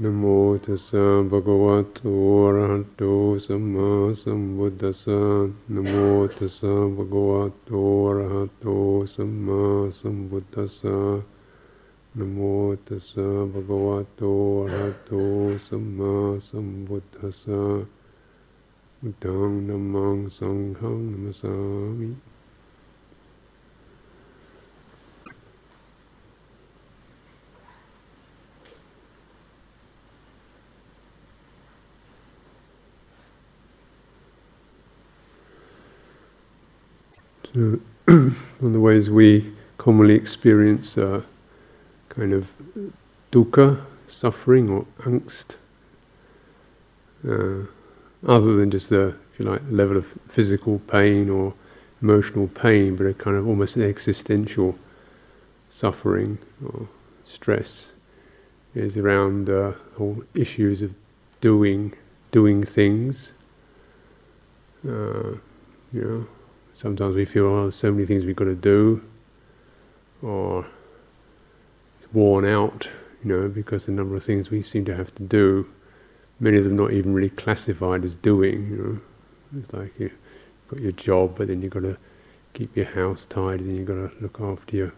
นโมตัสสะภะคะวะโตอะระหะโตสัมมาสัมพุทธัสสะนโมตัสสะภะคะวะโตอะระหะโตสัมมาสัมพุทธัสสะนโมตัสสะภะคะวะโตอะระหะโตสัมมาสัมพุทธัสสะพุทธังนัมมังสังฆังนัมสามิ So, one of the ways we commonly experience uh, kind of dukkha, suffering, or angst, uh, other than just the, if you like, level of physical pain or emotional pain, but a kind of almost an existential suffering or stress, is around uh, whole issues of doing, doing things. Uh, you know, Sometimes we feel, oh, there's so many things we've got to do, or it's worn out, you know, because the number of things we seem to have to do, many of them not even really classified as doing, you know. It's like you've got your job, but then you've got to keep your house tidy, then you've got to look after your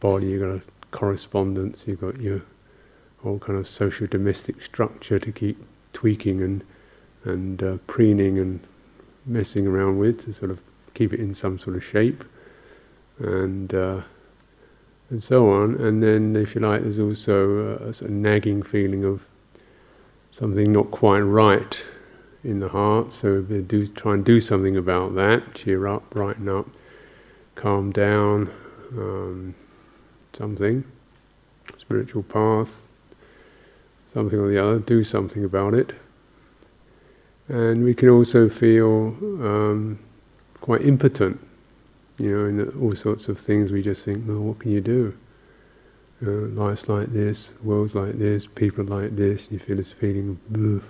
body, you've got correspondence, you've got your whole kind of social domestic structure to keep tweaking and and uh, preening and messing around with to sort of keep it in some sort of shape, and uh, and so on. And then, if you like, there's also a, a sort of nagging feeling of something not quite right in the heart. So do try and do something about that. Cheer up, brighten up, calm down. Um, something spiritual path, something or the other. Do something about it. And we can also feel um, quite impotent, you know, in all sorts of things. We just think, well, what can you do? You know, life's like this, world's like this, people like this. You feel this feeling of,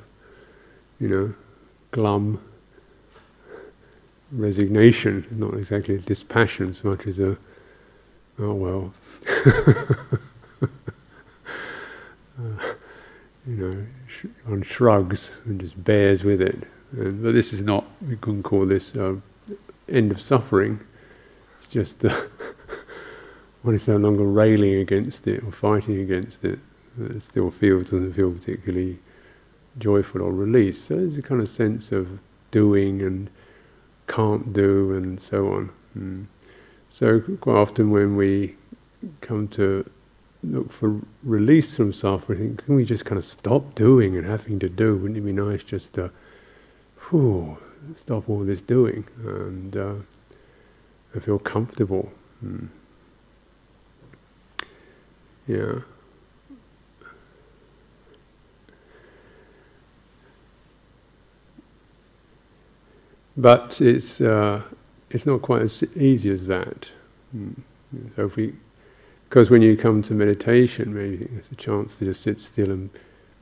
you know, glum, resignation, not exactly dispassion so much as a, oh well. uh, you know, sh- on shrugs and just bears with it. And, but this is not, we couldn't call this uh, end of suffering. It's just that one is no longer railing against it or fighting against it. It still feels doesn't feel particularly joyful or released. So there's a kind of sense of doing and can't do and so on. Mm. So quite often when we come to look for release from suffering, we think, can we just kind of stop doing and having to do? Wouldn't it be nice just to, whew, stop all this doing and uh, I feel comfortable. Hmm. Yeah. But it's uh, it's not quite as easy as that. Hmm. So if we, because when you come to meditation, maybe it's a chance to just sit still and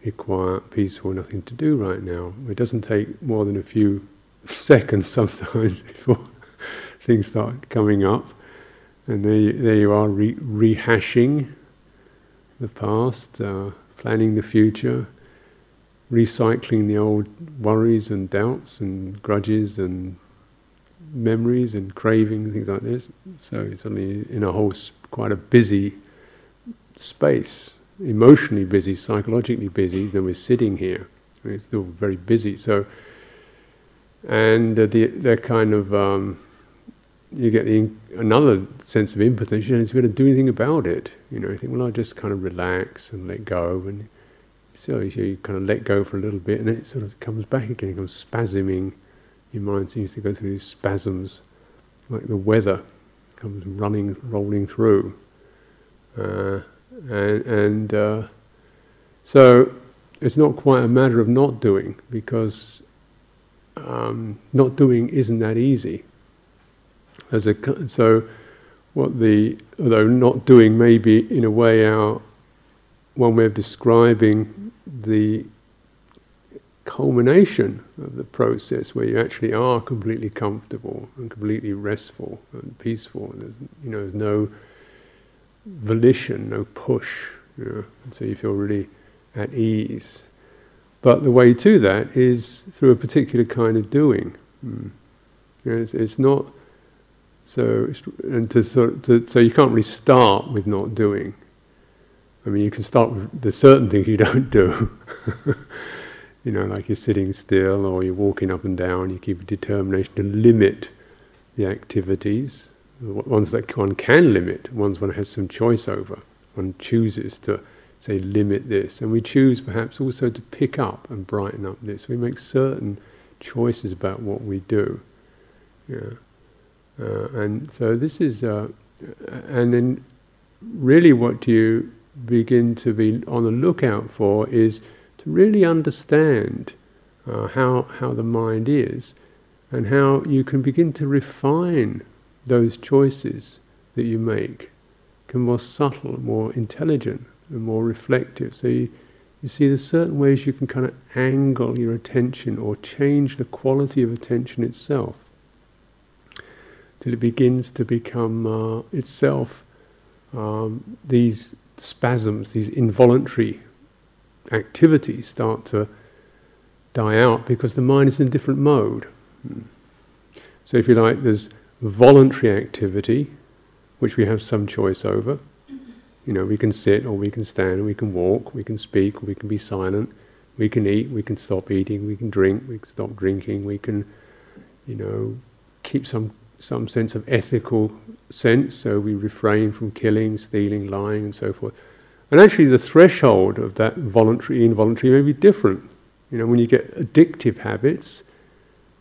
be quiet, peaceful, nothing to do right now. It doesn't take more than a few seconds sometimes before things start coming up, and there you, there you are re- rehashing the past, uh, planning the future, recycling the old worries and doubts and grudges and memories and craving things like this. So it's suddenly in a whole quite a busy space, emotionally busy, psychologically busy. Then we're sitting here. We're still very busy. So and uh, the the kind of um, you get the, another sense of impotence. You don't know, going to do anything about it. You know, you think, well, I'll just kind of relax and let go, and so you kind of let go for a little bit, and then it sort of comes back again. It comes spasming. Your mind seems to go through these spasms, like the weather comes running, rolling through, uh, and, and uh, so it's not quite a matter of not doing because um, not doing isn't that easy. As a so, what the although not doing may be in a way our one way of describing the culmination of the process where you actually are completely comfortable and completely restful and peaceful. And there's you know there's no volition, no push. You know, so you feel really at ease. But the way to that is through a particular kind of doing. Mm. You know, it's, it's, not so, and to, sort to, so you can't really start with not doing. I mean, you can start with the certain things you don't do. you know, like you're sitting still or you're walking up and down. You keep a determination to limit the activities, ones that one can limit, ones one has some choice over. One chooses to say limit this, and we choose perhaps also to pick up and brighten up this. We make certain choices about what we do. Yeah. Uh, and so this is, uh, and then really what you begin to be on the lookout for is to really understand uh, how how the mind is, and how you can begin to refine those choices that you make, become more subtle, more intelligent, more reflective. So you, you see, there's certain ways you can kind of angle your attention or change the quality of attention itself till it begins to become uh, itself um, these spasms, these involuntary activities start to die out because the mind is in a different mode. So, if you like, there's voluntary activity, which we have some choice over. You know, we can sit or we can stand, we can walk, we can speak, we can be silent, we can eat, we can stop eating, we can drink, we can stop drinking, we can, you know, keep some some sense of ethical sense, so we refrain from killing, stealing, lying, and so forth. And actually, the threshold of that voluntary, involuntary may be different. You know, when you get addictive habits,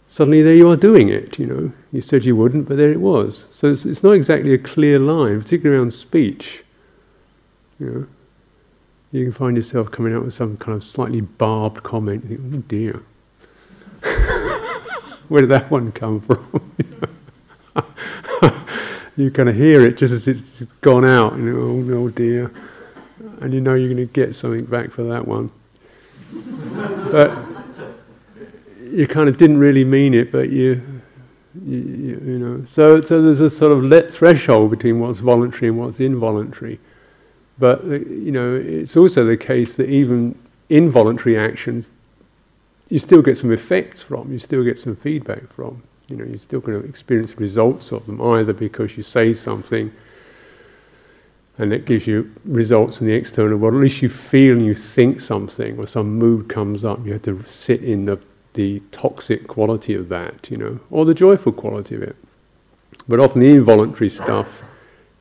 suddenly there you are doing it. You know, you said you wouldn't, but there it was. So it's, it's not exactly a clear line, particularly around speech. You know, you can find yourself coming out with some kind of slightly barbed comment. You think, oh dear, where did that one come from? you kind of hear it just as it's gone out. You know, oh, oh dear, and you know you're going to get something back for that one. but you kind of didn't really mean it, but you, you, you, know. So, so there's a sort of let threshold between what's voluntary and what's involuntary. But uh, you know, it's also the case that even involuntary actions, you still get some effects from. You still get some feedback from. You know, you're still going to experience results of them, either because you say something and it gives you results in the external world. At least you feel and you think something, or some mood comes up. You have to sit in the the toxic quality of that, you know, or the joyful quality of it. But often the involuntary stuff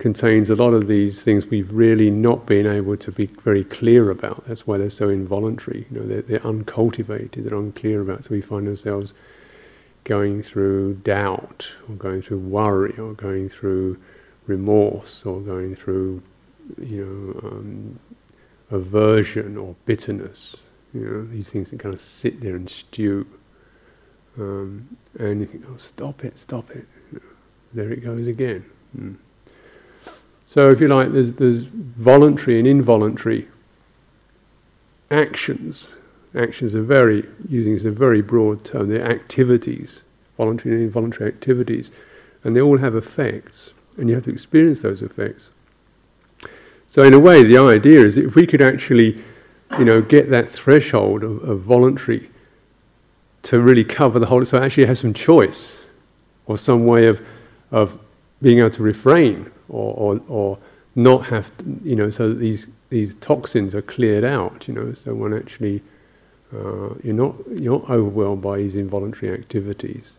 contains a lot of these things we've really not been able to be very clear about. That's why they're so involuntary. You know, they're, they're uncultivated. They're unclear about. So we find ourselves going through doubt, or going through worry, or going through remorse, or going through, you know, um, aversion or bitterness. You know, these things that kind of sit there and stew. Um, and you think, oh, stop it, stop it. There it goes again. Mm. So, if you like, there's, there's voluntary and involuntary actions. Actions are very, using this a very broad term, they're activities, voluntary and involuntary activities, and they all have effects, and you have to experience those effects. So, in a way, the idea is that if we could actually, you know, get that threshold of, of voluntary to really cover the whole, so actually have some choice or some way of, of being able to refrain or, or, or not have, to, you know, so that these, these toxins are cleared out, you know, so one actually uh, you're not you're not overwhelmed by these involuntary activities,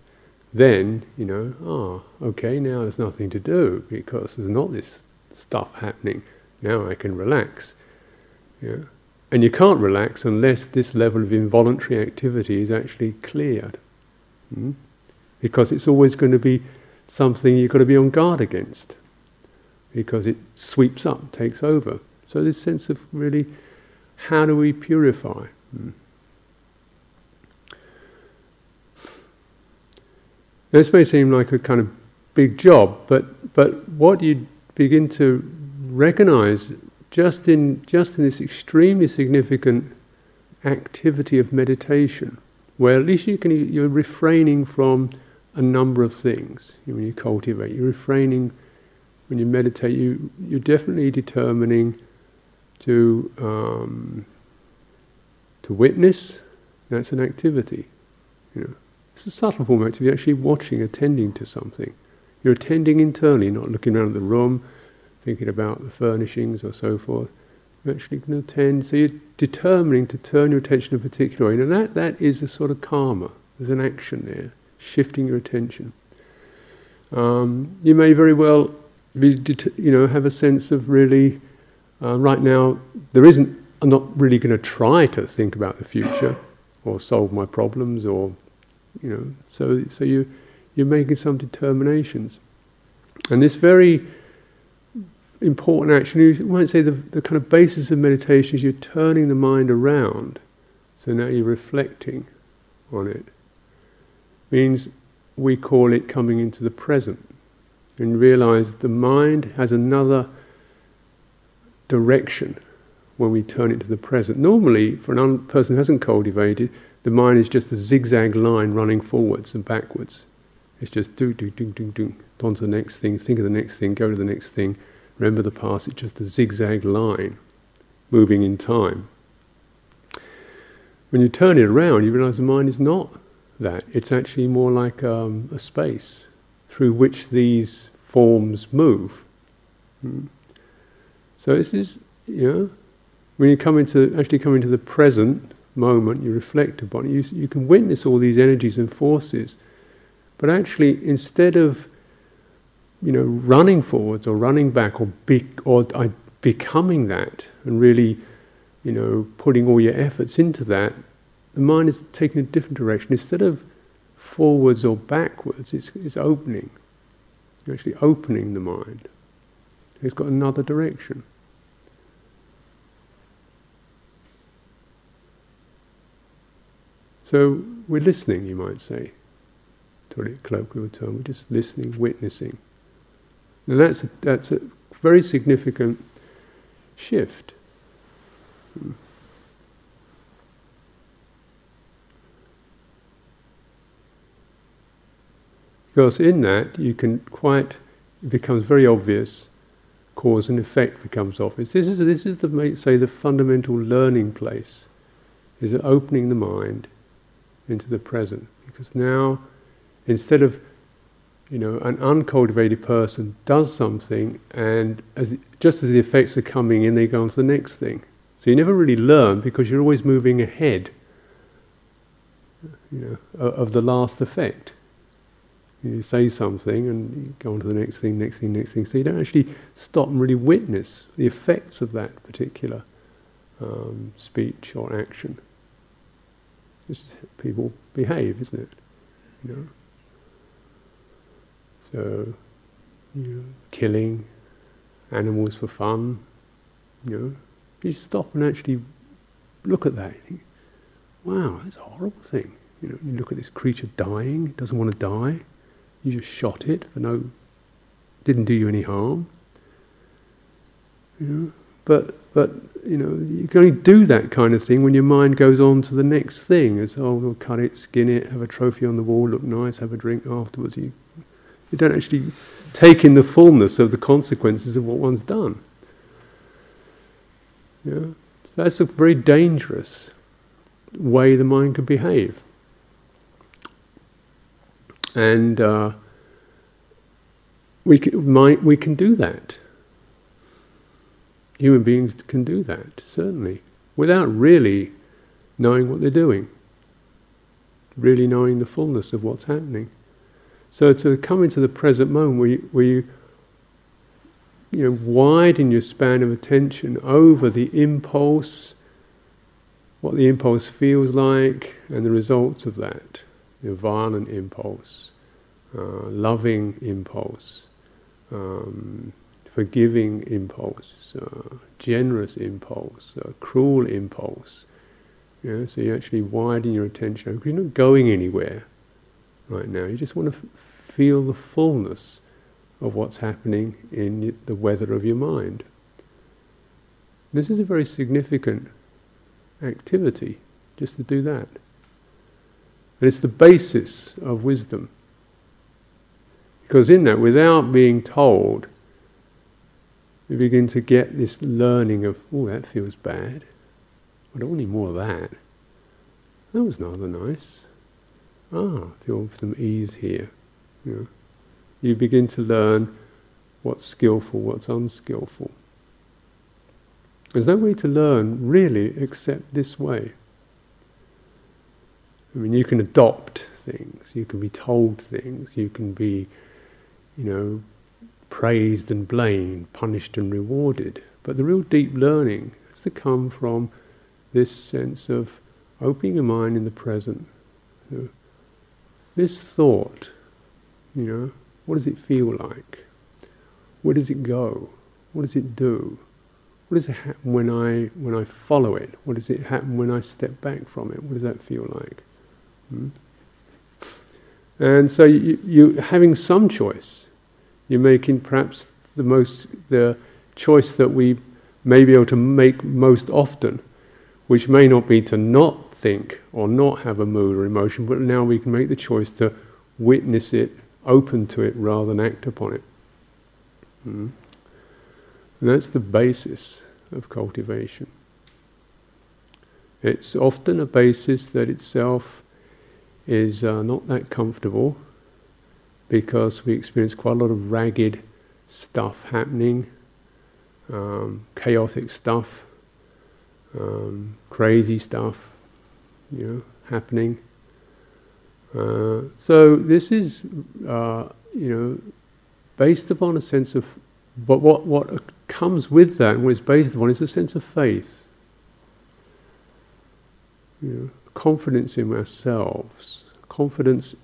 then you know, ah, okay, now there's nothing to do because there's not this stuff happening. Now I can relax. Yeah. And you can't relax unless this level of involuntary activity is actually cleared. Hmm? Because it's always going to be something you've got to be on guard against. Because it sweeps up, takes over. So this sense of really, how do we purify? Hmm? This may seem like a kind of big job, but but what you begin to recognize just in just in this extremely significant activity of meditation, where at least you can you're refraining from a number of things when you cultivate. You're refraining when you meditate. You you're definitely determining to um, To witness, that's an activity. You know, it's a subtle form of activity. Actually, watching, attending to something. You're attending internally, not looking around the room, thinking about the furnishings or so forth. You're actually going to attend. So you're determining to turn your attention a particular way, and that that is a sort of karma. There's an action there, shifting your attention. Um, you may very well you know, have a sense of really. Uh, right now, there isn't. I'm not really going to try to think about the future or solve my problems or you know so so you you're making some determinations and this very important action you might say the, the kind of basis of meditation is you're turning the mind around so now you're reflecting on it means we call it coming into the present and realize the mind has another direction when we turn it to the present. Normally, for a un- person who hasn't cultivated, the mind is just a zigzag line running forwards and backwards. It's just do, do, do, do, do, on to the next thing, think of the next thing, go to the next thing, remember the past. It's just a zigzag line moving in time. When you turn it around, you realize the mind is not that. It's actually more like um, a space through which these forms move. Hmm. So this is, you know, when you come into actually come into the present moment, you reflect upon it. You, you can witness all these energies and forces, but actually, instead of you know running forwards or running back or be, or uh, becoming that and really you know putting all your efforts into that, the mind is taking a different direction. Instead of forwards or backwards, it's, it's opening. You're actually opening the mind. It's got another direction. So we're listening, you might say, to a colloquial term. We're just listening, witnessing. And that's a, that's a very significant shift. Hmm. Because in that you can quite it becomes very obvious cause and effect becomes obvious. This is this is the say the fundamental learning place is opening the mind into the present. Because now, instead of you know, an uncultivated person does something, and as just as the effects are coming in, they go on to the next thing. So you never really learn because you're always moving ahead, you know, of the last effect. You say something and you go on to the next thing, next thing, next thing. So you don't actually stop and really witness the effects of that particular um, speech or action. Just people behave, isn't it? You know. So, you know, killing animals for fun. You know, you stop and actually look at that. Wow, that's a horrible thing. You know, you look at this creature dying, it doesn't want to die. You just shot it for no, didn't do you any harm. You know, but but you know you can only do that kind of thing when your mind goes on to the next thing. It's oh we'll cut it, skin it, have a trophy on the wall, look nice, have a drink afterwards. You you don't actually take in the fullness of the consequences of what one's done. Yeah, so that's a very dangerous way the mind can behave. And uh, we can, we can do that. Human beings can do that, certainly, without really knowing what they're doing, really knowing the fullness of what's happening. So to come into the present moment where you, where you, you know, widen your span of attention over the impulse, what the impulse feels like, and the results of that, the violent impulse, uh, loving impulse, um, forgiving impulse, uh, generous impulse, uh, cruel impulse. Yeah, so you actually widen your attention because you're not going anywhere right now. You just want to f- feel the fullness of what's happening in the weather of your mind. This is a very significant activity, just to do that. And it's the basis of wisdom. Because in that, without being told, we begin to get this learning of, oh, that feels bad. I don't want any more of that. that was rather nice. Ah, feel some ease here. You, know, you begin to learn what's skillful, what's unskillful. There's no way to learn really except this way. I mean, you can adopt things, you can be told things, you can be, you know, praised and blamed, punished and rewarded. But the real deep learning has to come from this sense of opening your mind in the present. This thought, you know, what does it feel like? Where does it go? What does it do? What does it happen when I when I follow it? What does it happen when I step back from it? What does that feel like? Hmm? And so you, you having some choice. You're making perhaps the most the choice that we may be able to make most often, which may not be to not think or not have a mood or emotion, but now we can make the choice to witness it, open to it rather than act upon it. Hmm? And that's the basis of cultivation. It's often a basis that itself is uh, not that comfortable because we experience quite a lot of ragged stuff happening, um, chaotic stuff, um, crazy stuff, you know, happening. Uh, so this is, uh, you know, based upon a sense of, but what what comes with that and what it's based upon is a sense of faith. You know, confidence in ourselves, confidence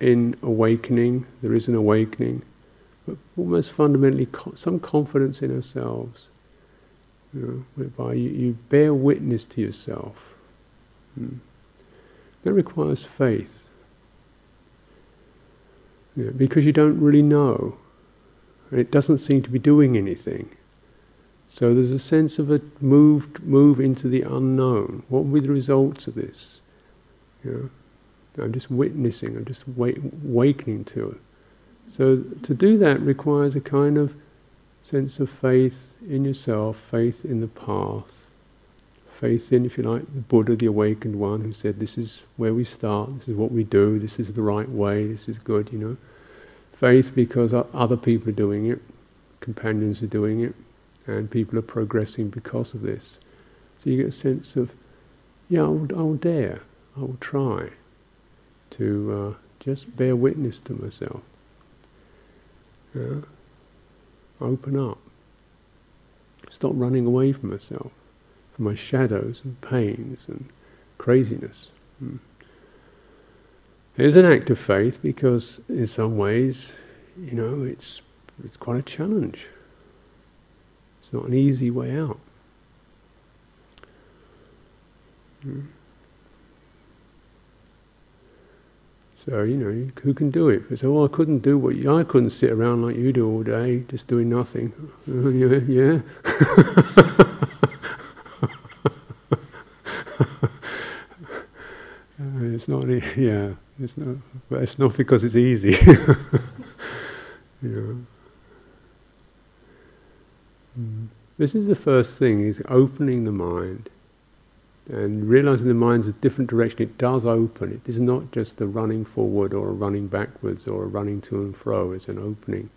in awakening, there is an awakening, but almost fundamentally some confidence in ourselves, you know, whereby you, you bear witness to yourself. Hmm. That requires faith. Because you don't really know, and it doesn't seem to be doing anything. So there's a sense of a moved move into the unknown. What will be the results of this? You know? I'm just witnessing, I'm just wait, awakening to it. So to do that requires a kind of sense of faith in yourself, faith in the path, faith in, if you like, the Buddha, the awakened one, who said, "This is where we start. This is what we do. This is the right way. This is good." You know, faith because other people are doing it, companions are doing it, and people are progressing because of this. So you get a sense of, yeah, I will, I will dare, I will try to uh, just bear witness to myself. Yeah? Open up. Stop running away from myself, from my shadows and pains and craziness. Hmm. It is an act of faith because, in some ways, you know, it's it's quite a challenge. Not an easy way out. Hmm. So you know, who can do it? Say, "Oh, I couldn't do what you, I couldn't sit around like you do all day, just doing nothing." Yeah, yeah. uh, it's not. Yeah, it's not. But it's not because it's easy. you know. This is the first thing: is opening the mind and realizing the mind's a different direction, it does open. It is not just a running forward or a running backwards or a running to and fro. It's an opening.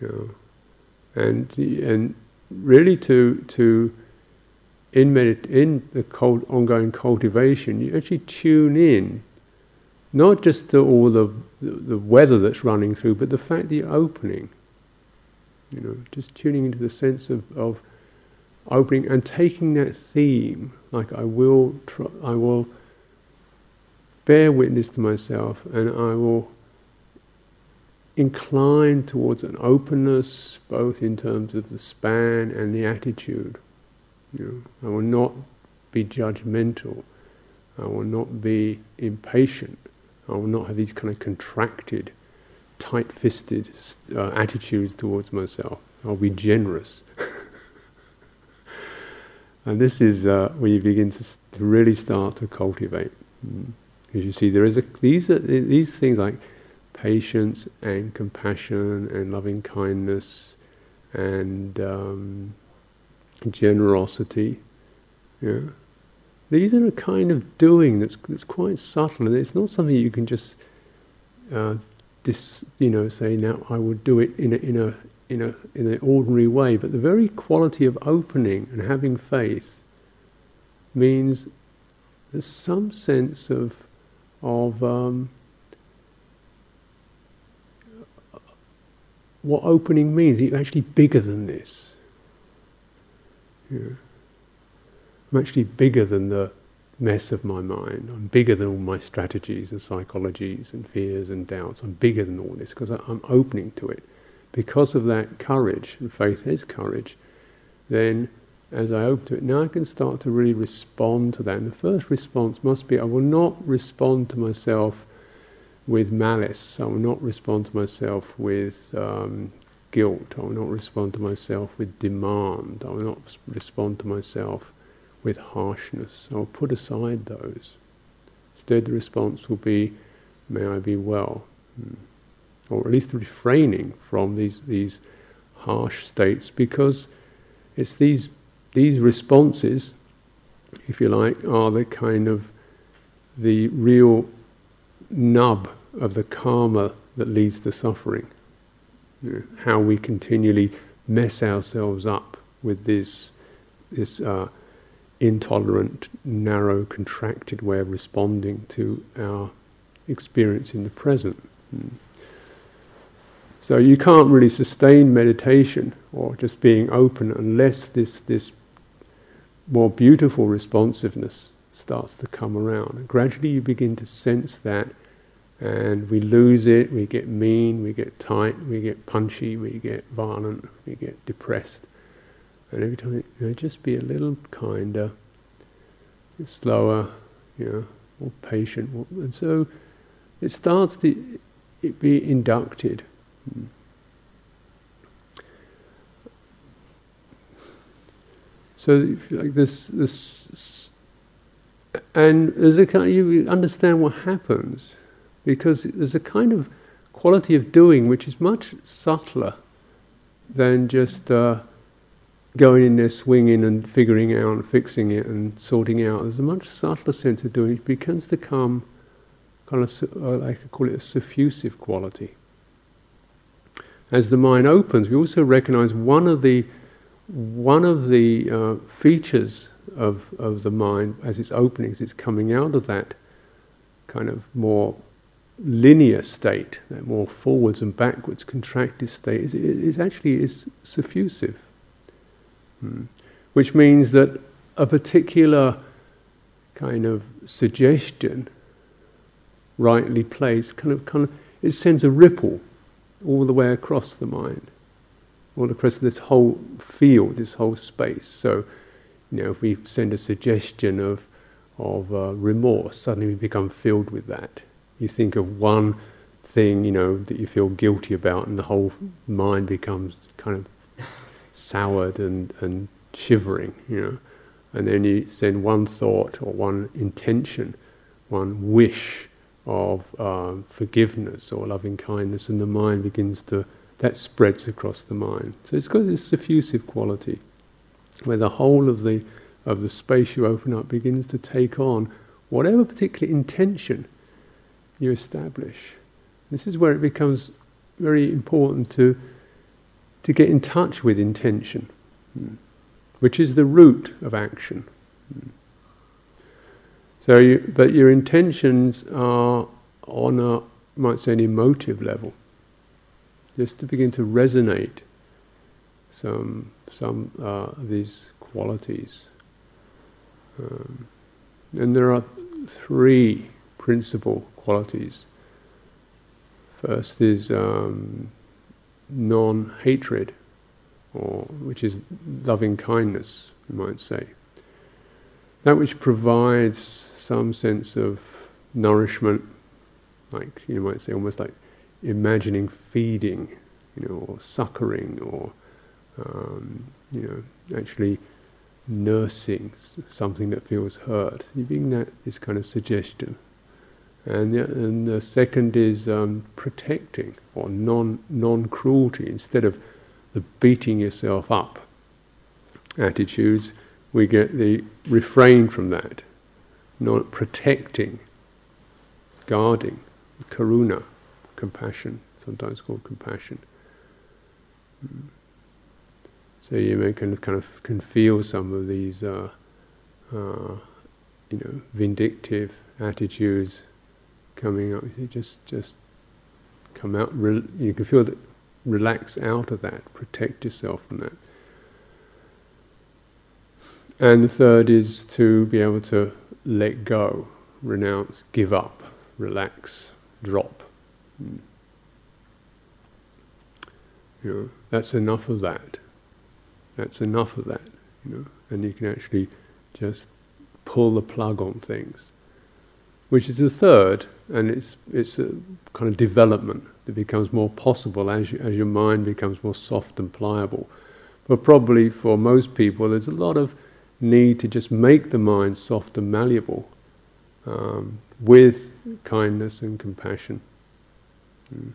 You know. And and really to to in medit- in the cold, ongoing cultivation, you actually tune in, not just to all the, the the weather that's running through, but the fact that you're opening. You know, just tuning into the sense of, of opening and taking that theme, like I will, tr- I will bear witness to myself, and I will incline towards an openness, both in terms of the span and the attitude. You know, I will not be judgmental. I will not be impatient. I will not have these kind of contracted, tight-fisted uh, attitudes towards myself. I'll be generous. And this is uh, where you begin to, to, really start to cultivate. Because mm. you see, there is a, these are, these things like patience and compassion and loving kindness and um, generosity. Yeah, These are a kind of doing that's that's quite subtle, and it's not something you can just, uh, dis, you know, say now I would do it in a in a in a in an ordinary way. But the very quality of opening and having faith means there's some sense of of um, what opening means. It's actually bigger than this. Yeah. I'm actually bigger than the mess of my mind. I'm bigger than all my strategies and psychologies and fears and doubts. I'm bigger than all this because I'm opening to it. Because of that courage, and faith is courage, then as I open to it, now I can start to really respond to that. And the first response must be I will not respond to myself with malice. I will not respond to myself with um, guilt. I will not respond to myself with demand. I will not respond to myself with harshness. I will put aside those. Instead, the response will be, "May I be well," hmm. or at least refraining from these these harsh states, because it's these these responses, if you like, are the kind of the real nub of the karma that leads to suffering. How we continually mess ourselves up with this, this uh, intolerant, narrow, contracted way of responding to our experience in the present. Hmm. So you can't really sustain meditation or just being open unless this this more beautiful responsiveness starts to come around. And gradually you begin to sense that and we lose it, we get mean, we get tight, we get punchy, we get violent, we get depressed. And every time, you know, just be a little kinder, slower, you know, more patient. And so it starts to it be inducted. So like this, this, and there's a kind of, you understand what happens because there's a kind of quality of doing which is much subtler than just uh, going in there, swinging and figuring out and fixing it and sorting out. There's a much subtler sense of doing. It begins to come kind of, uh, I could call it a suffusive quality. As the mind opens, we also recognize one of the one of the uh, features of of the mind as it's opening, as it's coming out of that kind of more linear state, that more forwards and backwards contracted state, is, is actually is suffusive. Hmm. Which means that a particular kind of suggestion, rightly placed, kind of, kind of, it sends a ripple all the way across the mind, all across this whole field, this whole space. So, you know, if we send a suggestion of of uh, remorse, suddenly we become filled with that you think of one thing, you know, that you feel guilty about, and the whole mind becomes kind of soured and, and shivering, you know. And then you send one thought or one intention, one wish of uh, forgiveness or loving kindness, and the mind begins to, that spreads across the mind. So it's got this suffusive quality where the whole of the, of the space you open up begins to take on whatever particular intention you establish. This is where it becomes very important to to get in touch with intention, hmm, which is the root of action. Hmm. So, you, but your intentions are on a, might say, an emotive level, just to begin to resonate some some uh, these qualities. Um, and there are three principal qualities. First is um, non-hatred, or which is loving kindness, you might say. That which provides some sense of nourishment, like you might say, almost like imagining feeding, you know, or succoring, or um, you know, actually nursing something that feels hurt. You being that is kind of suggestion. And the, and the second is um, protecting or non non cruelty. Instead of the beating yourself up attitudes, we get the refrain from that. not protecting, guarding, karuna, compassion, sometimes called compassion. So you may kind of, kind of can feel some of these, uh, uh, you know, vindictive attitudes coming up. You just just come out. Re- you can feel that. Relax out of that. Protect yourself from that. And the third is to be able to let go, renounce, give up, relax, drop. Mm. You know, that's enough of that. That's enough of that. You know, and you can actually just pull the plug on things, which is the third, and it's it's a kind of development that becomes more possible as you, as your mind becomes more soft and pliable. But probably for most people, there's a lot of need to just make the mind soft and malleable um, with kindness and compassion. Mm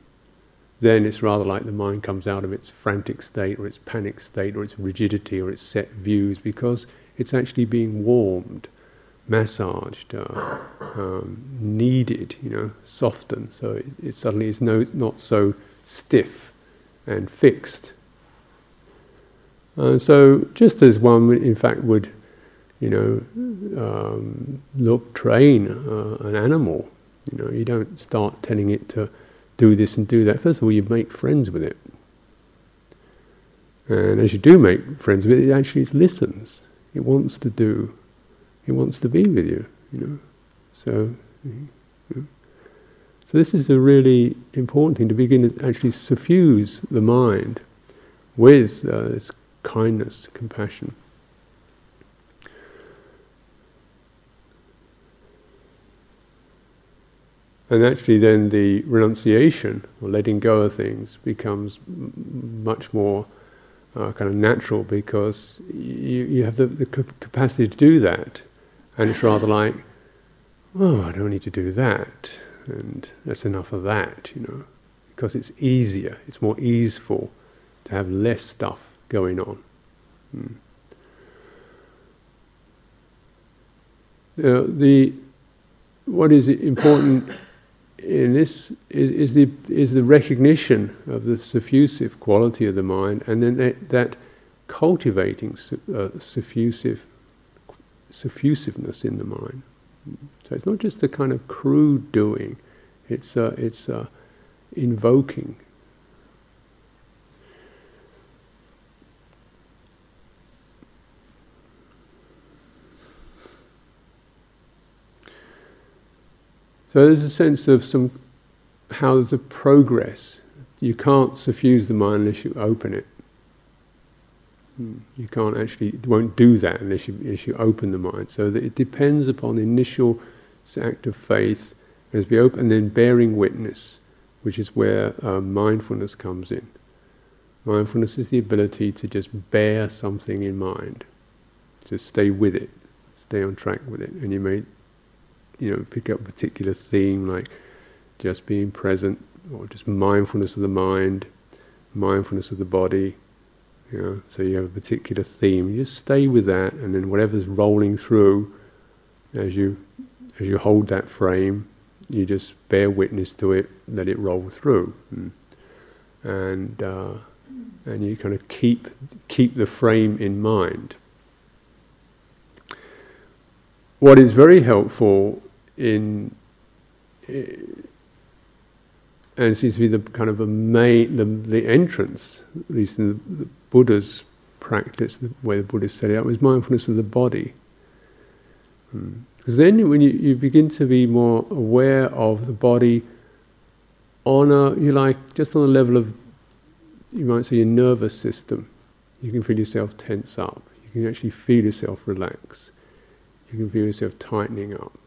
then it's rather like the mind comes out of its frantic state or its panic state or its rigidity or its set views because it's actually being warmed, massaged, um, kneaded, you know, softened. So it, it suddenly is no, not so stiff and fixed. Uh, so just as one, in fact, would, you know, um, look train uh, an animal, you know, you don't start telling it to do this and do that. First of all, you make friends with it. And as you do make friends with it, it actually listens. It wants to do, it wants to be with you, you know. So, you know. so this is a really important thing to begin to actually suffuse the mind with uh, this kindness, compassion. And actually, then the renunciation or letting go of things becomes m- much more uh, kind of natural because you, you have the, the capacity to do that. And it's rather like, oh, I don't need to do that. And that's enough of that, you know, because it's easier, it's more easeful to have less stuff going on. Hmm. Uh, the what is important in this is, is the is the recognition of the suffusive quality of the mind, and then that, that cultivating su- uh, suffusive suffusiveness in the mind. So it's not just the kind of crude doing; it's uh, it's uh, invoking. So there's a sense of some how there's a progress. You can't suffuse the mind unless you open it. You can't actually, won't do that unless you, unless you open the mind. So that it depends upon the initial act of faith, as we open, and then bearing witness, which is where uh, mindfulness comes in. Mindfulness is the ability to just bear something in mind, to stay with it, stay on track with it, and you may you know, pick up a particular theme like just being present or just mindfulness of the mind, mindfulness of the body. You know, so you have a particular theme. You just stay with that, and then whatever's rolling through, as you as you hold that frame, you just bear witness to it, let it roll through, and and, uh, and you kind of keep keep the frame in mind. What is very helpful in and seems to be the kind of a main the, the entrance, at least in the Buddha's practice, the way the Buddha set it up, was mindfulness of the body. Because hmm. then, when you, you begin to be more aware of the body on a, you like, just on the level of, you might say, your nervous system, you can feel yourself tense up. You can actually feel yourself relax. You can feel yourself tightening up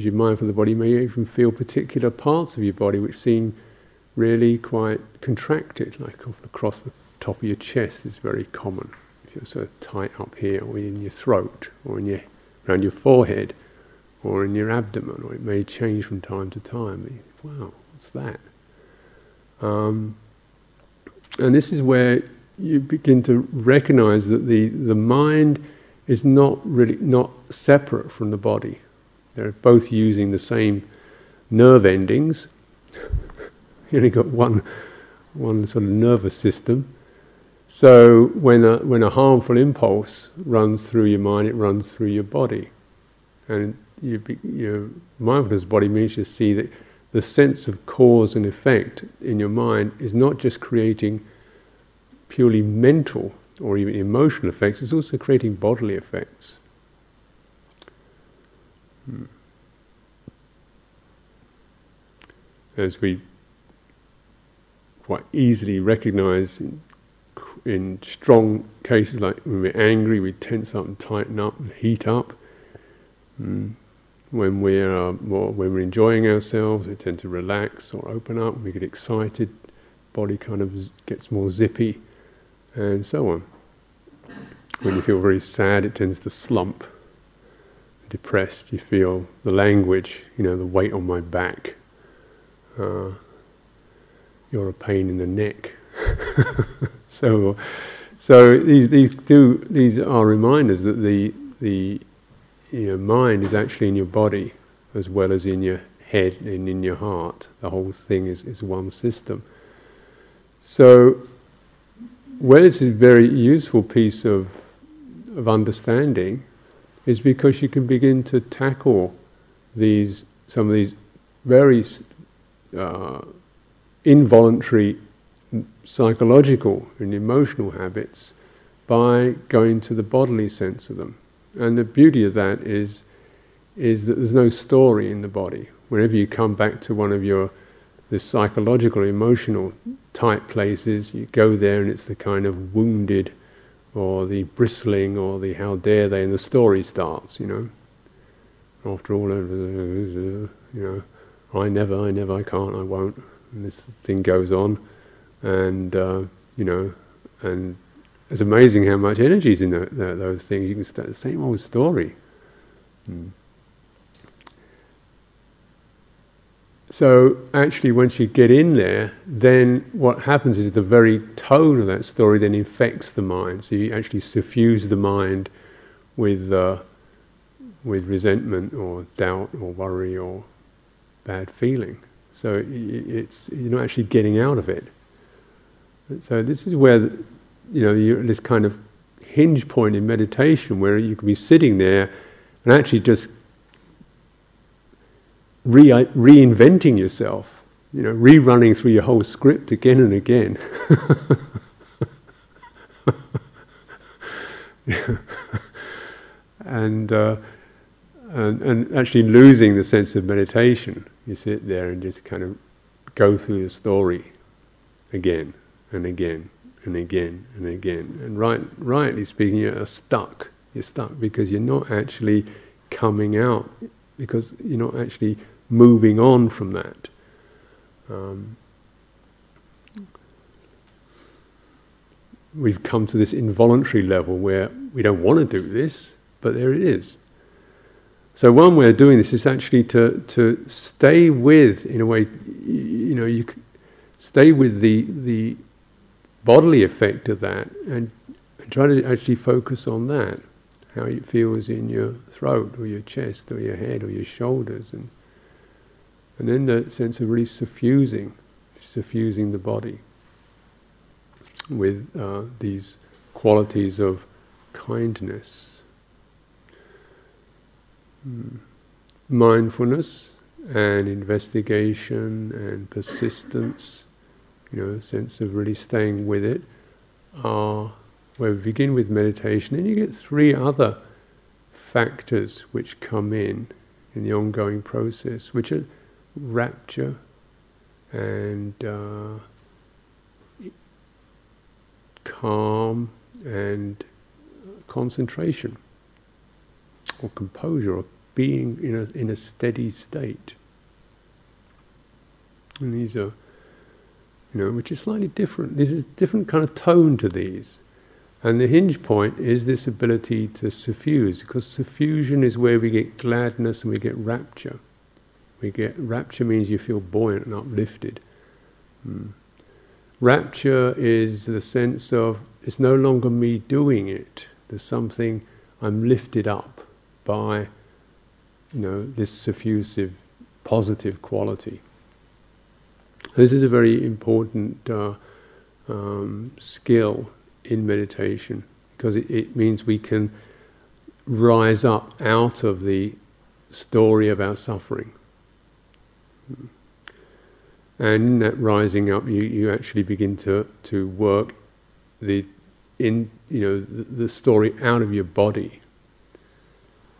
as you're mindful of the body, you may even feel particular parts of your body which seem really quite contracted, like across the top of your chest is very common. If you're sort of tight up here, or in your throat, or in your around your forehead, or in your abdomen, or it may change from time to time. Wow, what's that? Um, and this is where you begin to recognize that the, the mind is not really not separate from the body They're both using the same nerve endings. you only got one, one sort of nervous system. So when a, when a harmful impulse runs through your mind, it runs through your body. And you your mindfulness body means you see that the sense of cause and effect in your mind is not just creating purely mental or even emotional effects, it's also creating bodily effects. Hmm. As we quite easily recognize in, strong cases like when we're angry, we tense up and tighten up and heat up. Mm. When we're uh, more, when we're enjoying ourselves, we tend to relax or open up. We get excited, body kind of gets more zippy, and so on. When you feel very sad, it tends to slump. Depressed, you feel the language, you know, the weight on my back. Uh, you're a pain in the neck. so, so these these do these are reminders that the the your mind is actually in your body as well as in your head and in your heart. The whole thing is, is one system. So, where this is a very useful piece of, of understanding is because you can begin to tackle these some of these very uh, involuntary psychological and emotional habits by going to the bodily sense of them. And the beauty of that is, is that there's no story in the body. Whenever you come back to one of your the psychological, emotional type places, you go there and it's the kind of wounded or the bristling or the how dare they, and the story starts, you know. After all, uh, you know, I never, I never, I can't, I won't, and this thing goes on, and uh, you know, and it's amazing how much energy is in the, the, those things. You can start the same old story. Mm. So actually, once you get in there, then what happens is the very tone of that story then infects the mind. So you actually suffuse the mind with uh, with resentment or doubt or worry or bad feeling. So it's you're not actually getting out of it. So this is where you know, you're this kind of hinge point in meditation where you can be sitting there and actually just re- reinventing yourself, you know, rerunning through your whole script again and again. and, uh, and, and actually losing the sense of meditation. You sit there and just kind of go through the story again and again and again and again. And right, rightly speaking, you're stuck. You're stuck because you're not actually coming out, because you're not actually moving on from that. Um, we've come to this involuntary level where we don't want to do this, but there it is. So one way of doing this is actually to to stay with, in a way, you know, you stay with the the bodily effect of that and, and try to actually focus on that how it feels in your throat or your chest or your head or your shoulders and and then the sense of really suffusing suffusing the body with uh, these qualities of kindness hmm. mindfulness and investigation and persistence you know, a sense of really staying with it, are where we begin with meditation. Then you get three other factors which come in in the ongoing process, which are rapture and uh, calm and concentration or composure or being in a in a steady state. And these are you know, which is slightly different. There's a different kind of tone to these. And the hinge point is this ability to suffuse, because suffusion is where we get gladness and we get rapture. We get rapture means you feel buoyant and uplifted. Hmm. Rapture is the sense of it's no longer me doing it. There's something I'm lifted up by you know, this suffusive, positive quality. This is a very important uh, um, skill in meditation because it, it means we can rise up out of the story of our suffering. And in that rising up, you, you actually begin to, to work the in you know the, the story out of your body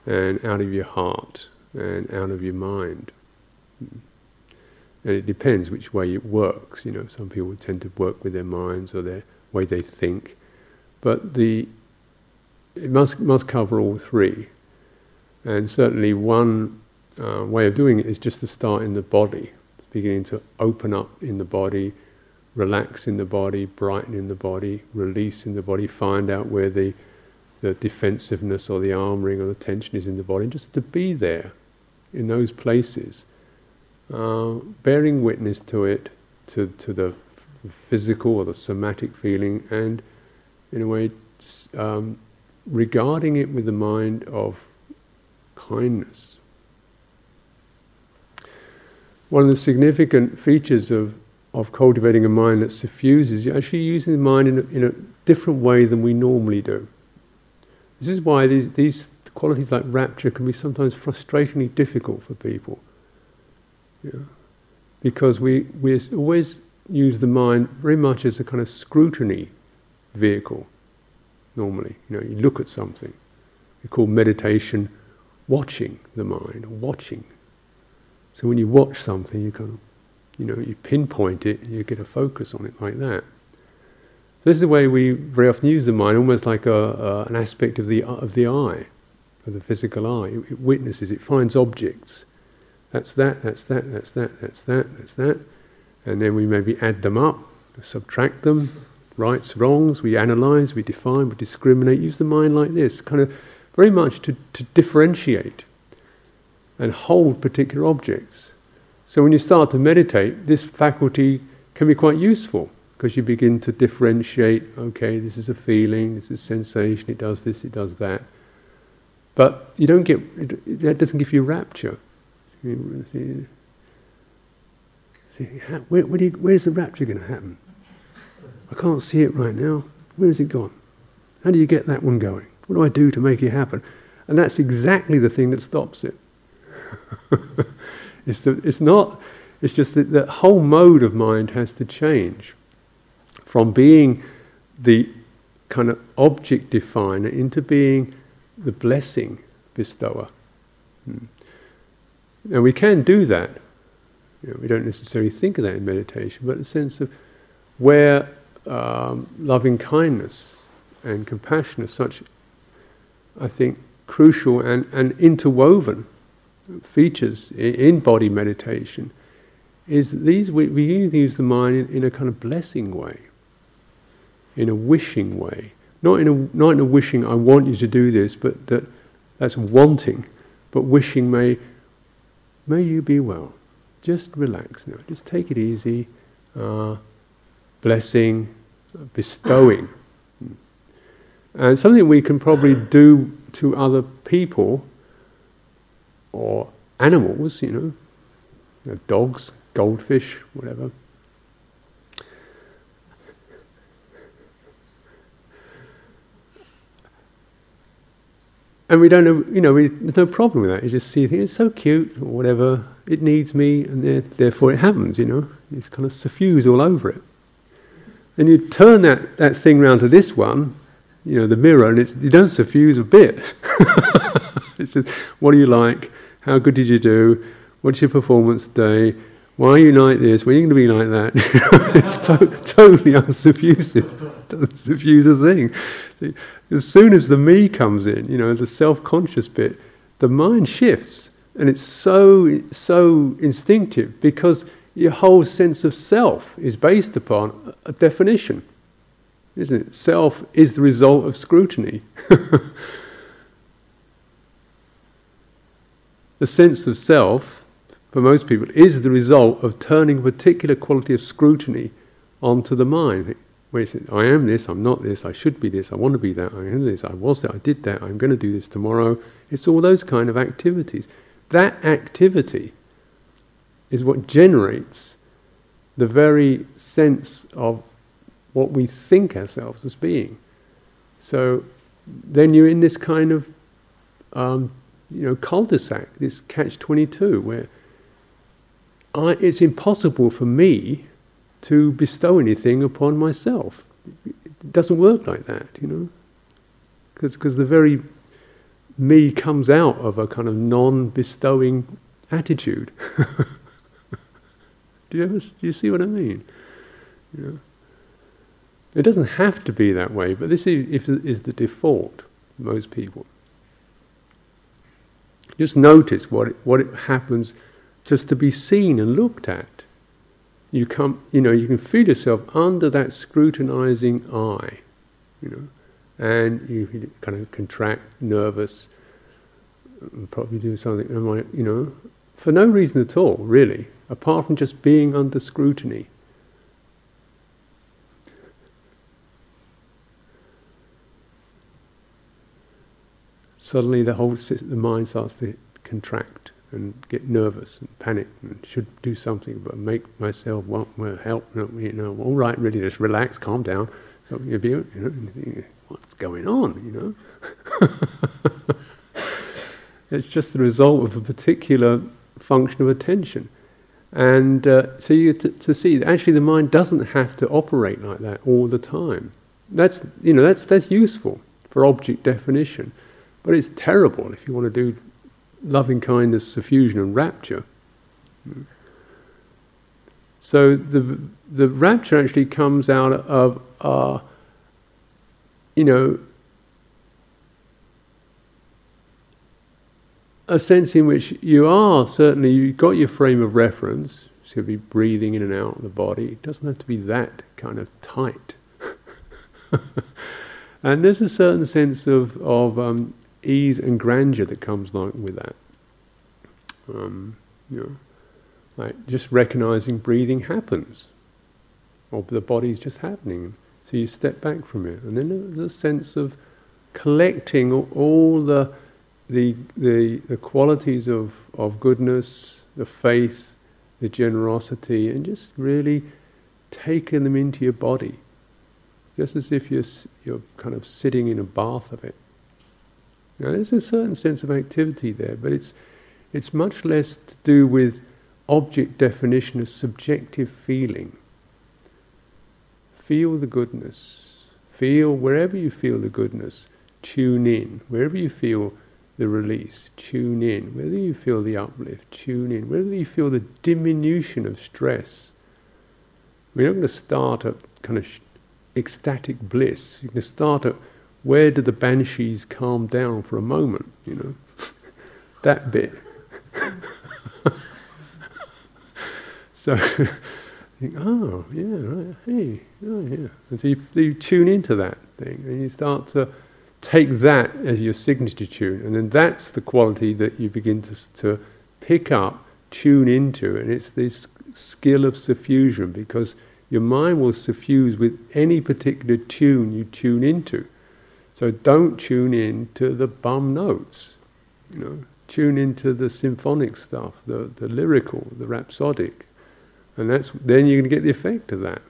and out of your heart and out of your mind. And it depends which way it works. You know, some people tend to work with their minds or their way they think, but the it must must cover all three. And certainly, one uh, way of doing it is just to start in the body, beginning to open up in the body, relax in the body, brighten in the body, release in the body, find out where the the defensiveness or the armoring or the tension is in the body, and just to be there in those places, uh, bearing witness to it, to, to the physical or the somatic feeling, and in a way, um, regarding it with the mind of kindness. One of the significant features of, of cultivating a mind that suffuses, you're actually using the mind in a, in a different way than we normally do. This is why these, these qualities like rapture can be sometimes frustratingly difficult for people. Yeah. Because we, we always use the mind very much as a kind of scrutiny vehicle, normally. You know, you look at something. We call meditation watching the mind, watching. So when you watch something, you kind of, you know, you pinpoint it, and you get a focus on it like that. So this is the way we very often use the mind, almost like a, an aspect of the of the eye, of the physical eye. It, it witnesses, it finds objects. That's that, that's that, that's that, that's that, that's that, and then we maybe add them up, subtract them, rights, wrongs. We analyze, we define, we discriminate. Use the mind like this, kind of very much to, to differentiate and hold particular objects. So when you start to meditate, this faculty can be quite useful because you begin to differentiate okay, this is a feeling, this is sensation, it does this, it does that. But you don't get, that doesn't give you rapture. Where, where you, where's the rapture going to happen? I can't see it right now. Where has it gone? How do you get that one going? What do I do to make it happen? And that's exactly the thing that stops it. it's, the, it's not, it's just that the whole mode of mind has to change from being the kind of object definer into being the blessing bestower. Hmm. And we can do that. You know, we don't necessarily think of that in meditation, but the sense of where um, loving kindness and compassion are such, I think, crucial and, and interwoven features in, in body meditation, is these we, we use the mind in, in a kind of blessing way in a wishing way. Not in a, not in a wishing, I want you to do this, but that that's wanting. But wishing may, may you be well. Just relax now. Just take it easy. Uh, blessing, bestowing. And something we can probably do to other people or animals, you know, dogs, goldfish, whatever. And we don't know, you know, we, there's no problem with that. You just see things, it's so cute, or whatever, it needs me, and there, therefore it happens, you know. It's kind of suffuse all over it. And you turn that, that thing round to this one, you know, the mirror, and it's, you don't suffuse a bit. it says, what do you like? How good did you do? What's your performance today? Why are you like this? When are you going to be like that? it's to- totally unsuffusive. Doesn't suffuse a thing. As soon as the me comes in, you know, the self-conscious bit, the mind shifts, and it's so so instinctive because your whole sense of self is based upon a definition, isn't it? Self is the result of scrutiny. the sense of self, for most people, is the result of turning a particular quality of scrutiny onto the mind where he says, I am this, I'm not this, I should be this, I want to be that, I am this, I was that, I did that, I'm going to do this tomorrow. It's all those kind of activities. that activity is what generates the very sense of what we think ourselves as being. So then you're in this kind of um, you know cul-de-sac, this catch-22, where I, it's impossible for me to bestow anything upon myself. It doesn't work like that, you know, because the very me comes out of a kind of non-bestowing attitude. do you ever do you see what I mean? You know? It doesn't have to be that way, but this is, is the default most people. Just notice what it, what it happens just to be seen and looked at. You come, you know, you can feel yourself under that scrutinizing eye, you know, and you kind of contract, nervous, probably do something, you know, for no reason at all, really, apart from just being under scrutiny. suddenly the whole the mind starts to contract and get nervous and panic and should do something but make myself want well, help you know all right really just relax calm down something about you know what's going on you know? It's just the result of a particular function of attention. And uh, so you t- to see that actually the mind doesn't have to operate like that all the time. That's you know that's that's useful for object definition but it's terrible if you want to do loving kindness, suffusion, and rapture. So the the rapture actually comes out of, uh, you know, a sense in which you are certainly you've got your frame of reference. So you'll be breathing in and out of the body. It doesn't have to be that kind of tight. and there's a certain sense of of um, ease and grandeur that comes along with that. Um, you know, like just recognizing breathing happens, or the body's just happening. So you step back from it, and then there's a sense of collecting all the the the, the qualities of, of goodness, the faith, the generosity, and just really taking them into your body, just as if you're you're kind of sitting in a bath of it. Now, there's a certain sense of activity there, but it's, it's much less to do with object definition of subjective feeling. Feel the goodness. Feel wherever you feel the goodness, tune in. Wherever you feel the release, tune in. Whether you feel the uplift, tune in. Whether you feel the diminution of stress. We're not going to start at kind of ecstatic bliss. You can start at where do the banshees calm down for a moment? You know, that bit. so, think, oh yeah, right, hey, oh yeah. And so you, you tune into that thing, and you start to take that as your signature tune, and then that's the quality that you begin to to pick up, tune into, and it's this skill of suffusion because your mind will suffuse with any particular tune you tune into. So don't tune in to the bum notes. You know, tune into the symphonic stuff, the, the lyrical, the rhapsodic. And that's then you're going to get the effect of that.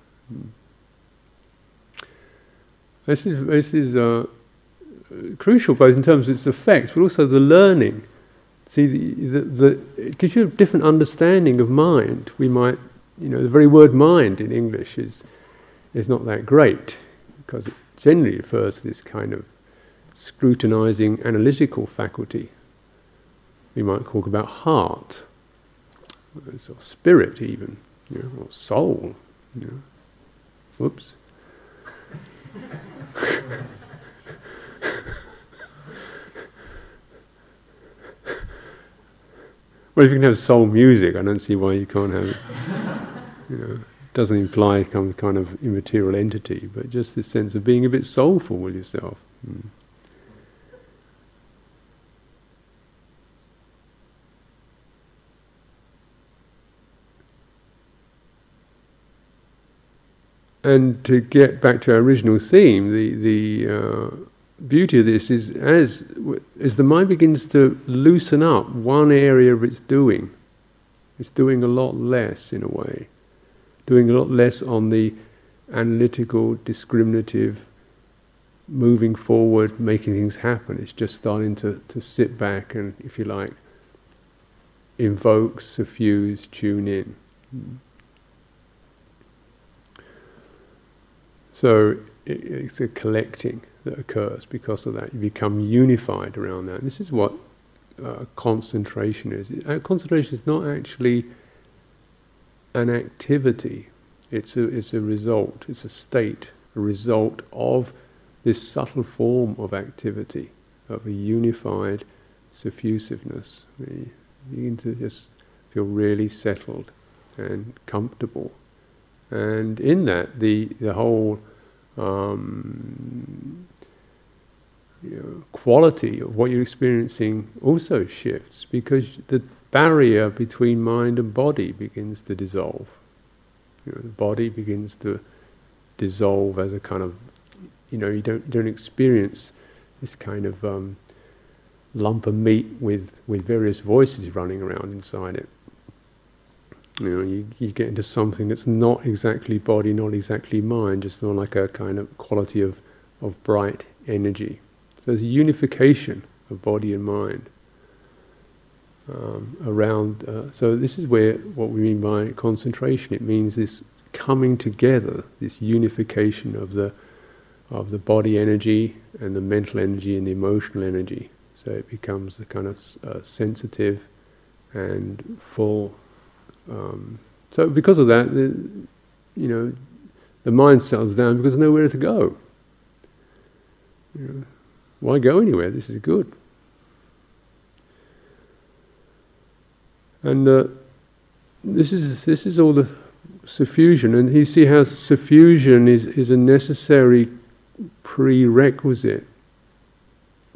This is this is uh, crucial both in terms of its effects, but also the learning. See, the, the, the, it gives you a different understanding of mind. We might, you know, the very word mind in English is is not that great because it generally refers to this kind of scrutinizing analytical faculty. We might talk about heart, or spirit even, you know, or soul. You know. Whoops. well, if you can have soul music, I don't see why you can't have. You know doesn't imply some kind of immaterial entity, but just this sense of being a bit soulful with yourself. Mm. And to get back to our original theme, the the uh, beauty of this is as as the mind begins to loosen up one area of its doing, it's doing a lot less in a way, doing a lot less on the analytical, discriminative, moving forward, making things happen. It's just starting to, to sit back and, if you like, invoke, suffuse, tune in. So it, it's a collecting that occurs because of that. You become unified around that. And this is what uh, concentration is. Uh, concentration is not actually an activity. It's a it's a result. It's a state, a result of this subtle form of activity, of a unified suffusiveness. You begin to just feel really settled and comfortable, and in that the the whole um, you know, quality of what you're experiencing also shifts because the barrier between mind and body begins to dissolve. You know, the body begins to dissolve as a kind of, you know, you don't don't experience this kind of um, lump of meat with with various voices running around inside it. You know, you, you get into something that's not exactly body, not exactly mind, just more like a kind of quality of, of bright energy. There's a unification of body and mind um, around. Uh, so this is where what we mean by concentration. It means this coming together, this unification of the of the body energy and the mental energy and the emotional energy. So it becomes a kind of uh, sensitive and full um, so because of that, the, you know, the mind settles down because there's nowhere to go. You know, why go anywhere? This is good. And uh, this is this is all the suffusion, and you see how suffusion is, is a necessary prerequisite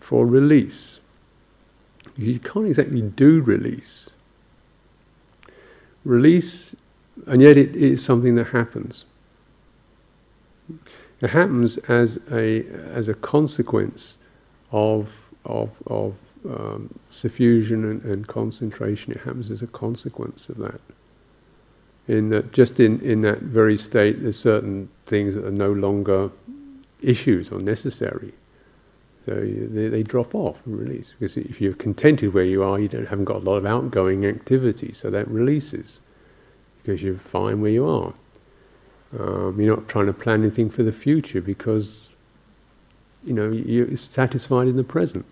for release. You can't exactly do release release, and yet it is something that happens. It happens as a as a consequence of of of um, suffusion and, and, concentration. It happens as a consequence of that. In that, just in in that very state, there's certain things that are no longer issues or necessary. So they, they drop off and release. Because if you're contented where you are, you don't haven't got a lot of outgoing activity, so that releases because you're fine where you are. Um, you're not trying to plan anything for the future because you know you're satisfied in the present.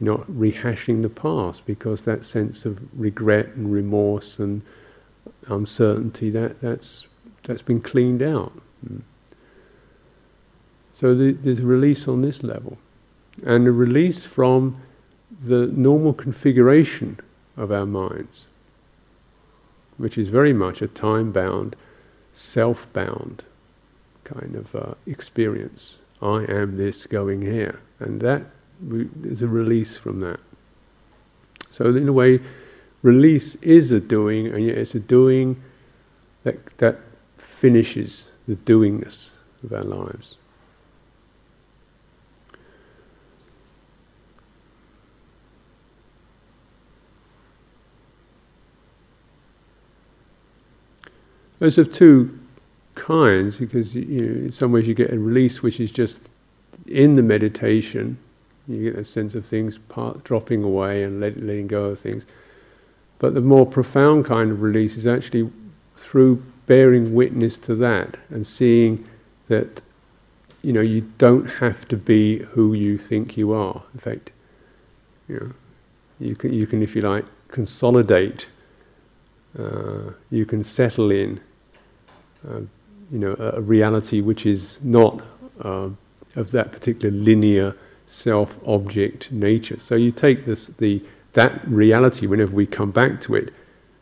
You're not rehashing the past because that sense of regret and remorse and uncertainty that that's that's been cleaned out. Hmm. So the, there's a release on this level and a release from the normal configuration of our minds, which is very much a time bound, self bound kind of uh, experience. I am this going here. And that is a release from that. So, in a way, release is a doing, and yet it's a doing that, that finishes the doingness of our lives. Those of two kinds, because you know, in some ways you get a release which is just in the meditation. You get a sense of things part, dropping away and let, letting go of things. But the more profound kind of release is actually through bearing witness to that and seeing that you know you don't have to be who you think you are. In fact, you know, you can you can if you like consolidate. Uh, you can settle in uh, you know, a, reality which is not uh, of that particular linear self-object nature. So you take this, the that reality whenever we come back to it,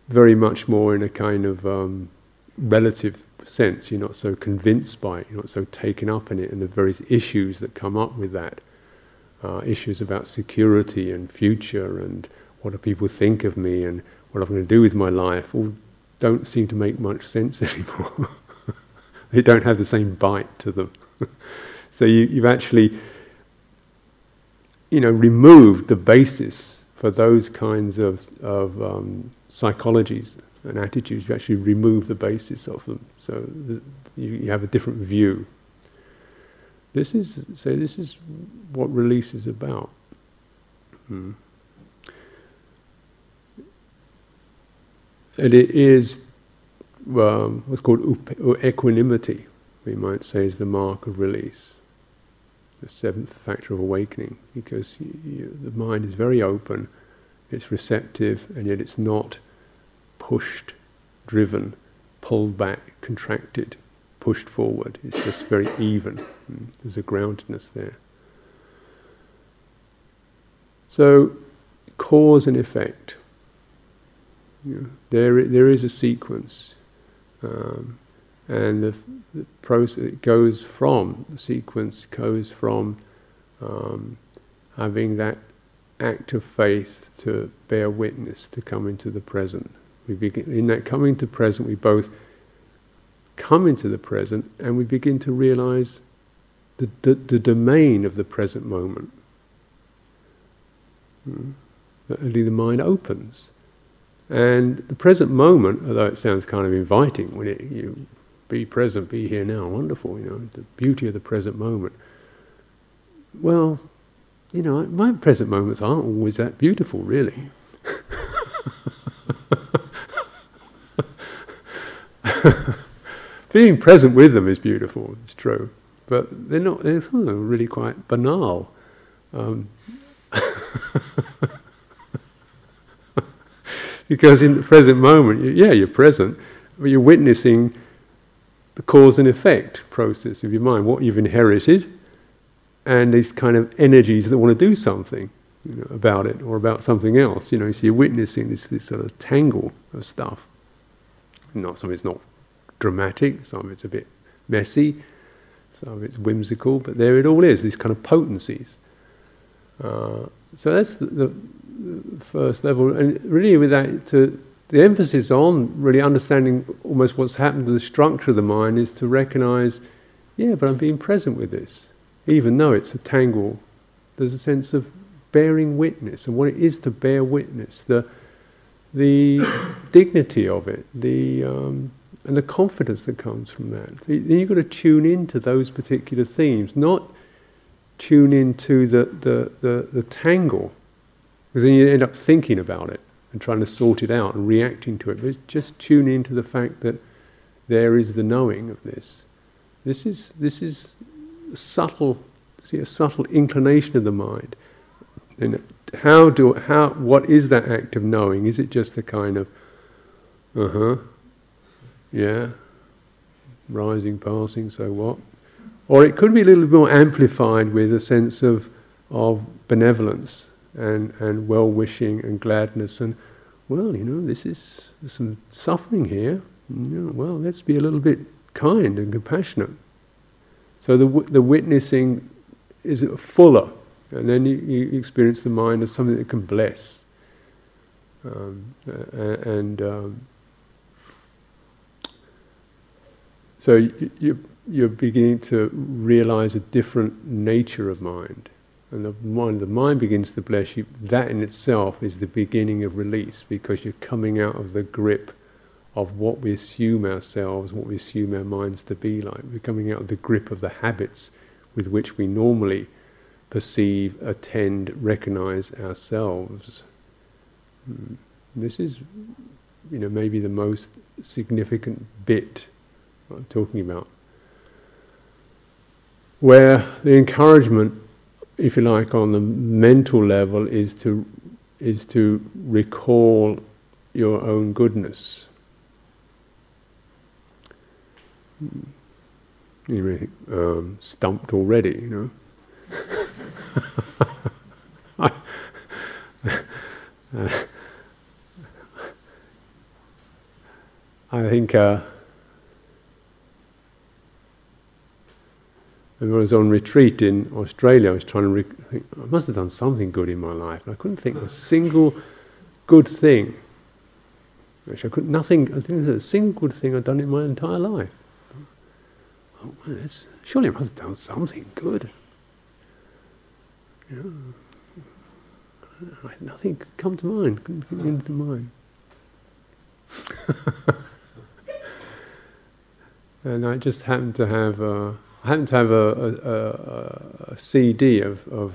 very much more in a kind of um, relative sense. You're not so convinced by it. You're not so taken up in it, and the various issues that come up with that. Uh, issues about security and future and what do people think of me and what I'm going to do with my life all don't seem to make much sense anymore. They don't have the same bite to them. so you, have actually you know, removed the basis for those kinds of, of um, psychologies and attitudes. You actually remove the basis of them, so you, you have a different view. This is so. This is what release is about. Hmm. And it is um, what's called equanimity, we might say, is the mark of release. The seventh factor of awakening, because you, you, the mind is very open, it's receptive, and yet it's not pushed, driven, pulled back, contracted, pushed forward. It's just very even. Hmm. There's a groundedness there. So, cause and effect. You know, there, there is a sequence, um, and the, the, process it goes from the sequence goes from um, having that act of faith to bear witness to come into the present. We begin in that coming to present. We both come into the present, and we begin to realize the, the, the domain of the present moment. Hmm. Only the mind opens. And the present moment, although it sounds kind of inviting when it, you be present, be here now, wonderful, you know, the beauty of the present moment. Well, you know, my present moments aren't always that beautiful, really. Being present with them is beautiful, it's true, but they're not, they're really quite banal. Um, Because in the present moment, you, yeah, you're present, but you're witnessing the cause and effect process of your mind, what you've inherited, and these kind of energies that want to do something you know, about it or about something else. You know, so you're witnessing this, this sort of tangle of stuff. Not some of it's not dramatic, some of it's a bit messy, some of it's whimsical, but there it all is. These kind of potencies. Uh, so that's the, the, first level, and really with that, to, the emphasis on really understanding almost what's happened to the structure of the mind is to recognize, yeah, but I'm being present with this, even though it's a tangle. There's a sense of bearing witness and what it is to bear witness, the the dignity of it, the um, and the confidence that comes from that. Then you've got to tune into those particular themes, not tune into the, the, the, the tangle, because then you end up thinking about it and trying to sort it out and reacting to it. But just tune into the fact that there is the knowing of this. This is this is subtle, see a subtle inclination of the mind. And how do how what is that act of knowing? Is it just a kind of uh huh, yeah, rising, passing, so what? Or it could be a little bit more amplified with a sense of, of benevolence and, and well wishing and gladness and, well, you know, this is some suffering here. You know, well, let's be a little bit kind and compassionate. So the, the witnessing is fuller, and then you, you experience the mind as something that can bless. Um, and um, so you, you you're beginning to realize a different nature of mind. And the mind, the mind begins to bless you. That in itself is the beginning of release because you're coming out of the grip of what we assume ourselves, what we assume our minds to be like. We're coming out of the grip of the habits with which we normally perceive, attend, recognize ourselves. Hmm. This is, you know, maybe the most significant bit I'm talking about where the encouragement, if you like, on the mental level is to is to recall your own goodness. You really um, stumped already, you know. I think. Uh, when I was on retreat in Australia, I was trying to. Rec- I must have done something good in my life. I couldn't think of a single good thing. Which I could nothing. I think there's a single good thing I've done in my entire life. Oh, surely I must have done something good. Nothing could come to mind, couldn't come into mind. and I just happened to have a, I happened to have a, a, a, a CD of, of,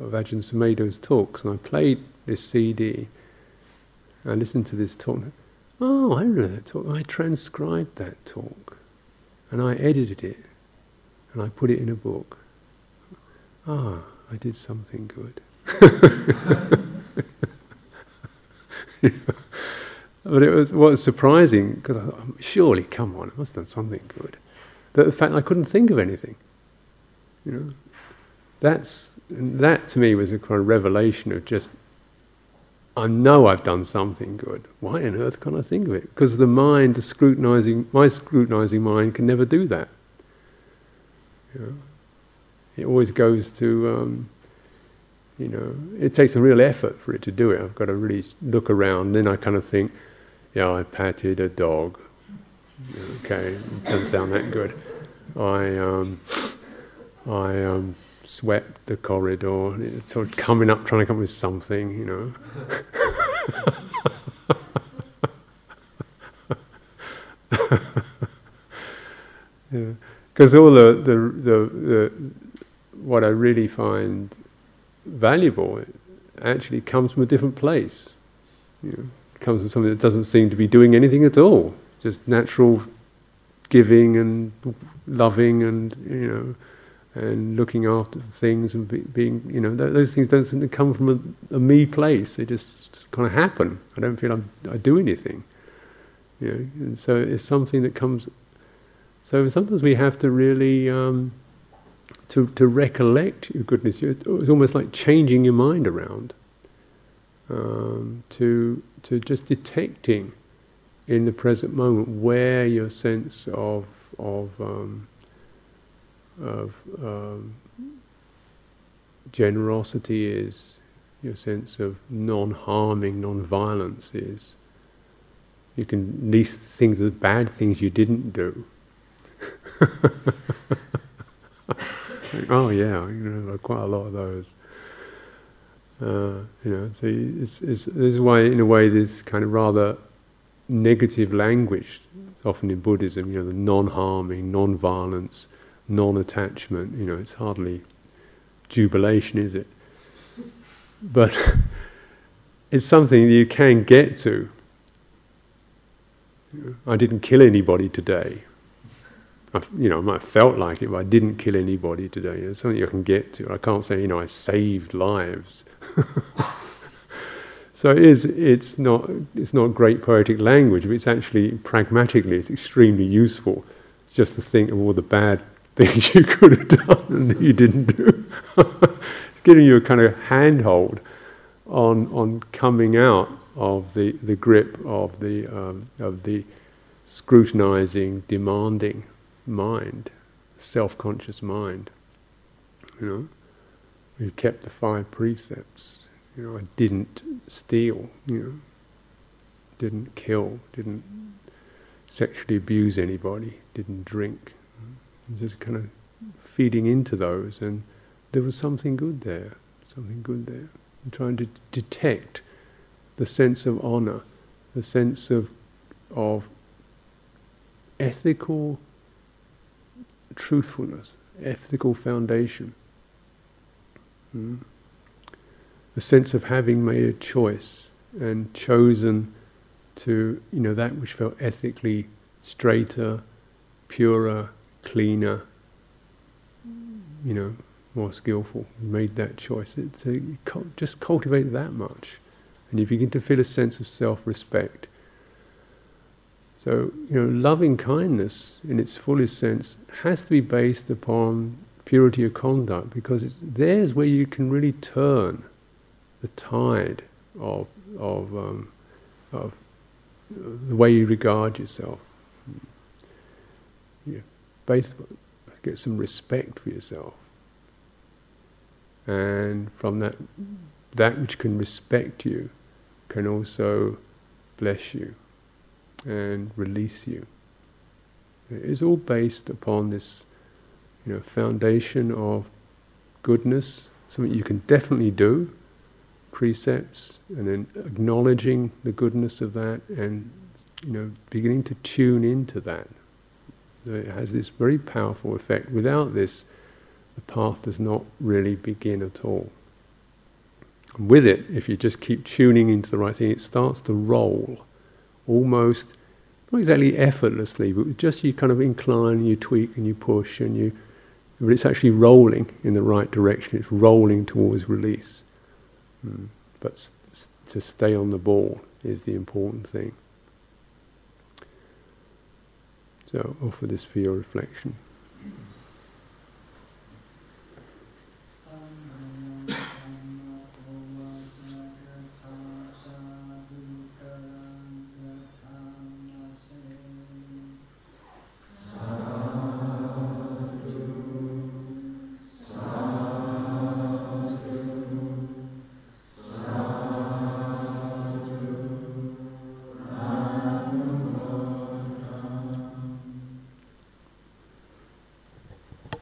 of Ajahn Sumedho's talks, and I played this CD. I listened to this talk. Oh, I remember that talk. I transcribed that talk, and I edited it, and I put it in a book. Ah, I did something good. but it was what was surprising because surely, come on, I must have done something good. That the fact I couldn't think of anything, you know, that's that to me was a kind of revelation of just I know I've done something good. Why on earth can't I think of it? Because the mind, the scrutinizing, my scrutinizing mind can never do that. You know? It always goes to, um, you know, it takes a real effort for it to do it. I've got to really look around. Then I kind of think, yeah, I patted a dog. Okay, doesn't sound that good. I, um, I um, swept the corridor. Sort of coming up, trying to come up with something, you know. Because all the, the, the, the what I really find valuable actually comes from a different place. You know, it comes from something that doesn't seem to be doing anything at all, just natural giving and loving and you know and looking after things and be, being you know th- those things don't seem to come from a, a, me place. They just kind of happen. I don't feel I'm, I do anything. You know, and so it's something that comes. So sometimes we have to really. Um, to, to recollect your goodness. It's almost like changing your mind around. Um, to to just detecting in the present moment where your sense of of um, of um, generosity is, your sense of non-harming, non-violence is. You can least think of the bad things you didn't do. oh yeah, you know, quite a lot of those. Uh, you know, so it's, it's, this is why, in a way, this kind of rather negative language, often in Buddhism, you know, the non-harming, non-violence, non-attachment. You know, it's hardly jubilation, is it? But it's something you can get to. I didn't kill anybody today. I, you know, I might have felt like it, but I didn't kill anybody today. It's something you can get to. I can't say, you know, I saved lives. so it is. It's not. It's not great poetic language, but it's actually pragmatically, it's extremely useful. It's just to think of all the bad things you could have done and that you didn't do. it's giving you a kind of handhold on on coming out of the, the grip of the um, of the scrutinizing, demanding mind, self-conscious mind. You know, we kept the five precepts. You know, I didn't steal. You know, didn't kill, didn't sexually abuse anybody, didn't drink. Just kind of feeding into those, and there was something good there. Something good there. I'm trying to detect the sense of honor, the sense of of ethical truthfulness, ethical foundation. Hmm? A sense of having made a choice and chosen to, you know, that which felt ethically straighter, purer, cleaner, you know, more skillful. Made that choice. It's a, just cultivate that much, and you begin to feel a sense of self-respect so, you know, loving kindness in its fullest sense has to be based upon purity of conduct because there's where you can really turn the tide of of um, of the way you regard yourself. You base, get some respect for yourself, and from that, that which can respect you can also bless you and release you. It's all based upon this, you know, foundation of goodness, something you can definitely do, precepts and then acknowledging the goodness of that and you know beginning to tune into that. It has this very powerful effect. Without this, the path does not really begin at all. And with it, if you just keep tuning into the right thing, it starts to roll almost not exactly effortlessly, but just you kind of incline, and you tweak, and you push, and you. But it's actually rolling in the right direction. It's rolling towards release. Mm. But s- to stay on the ball is the important thing. So offer this for your reflection.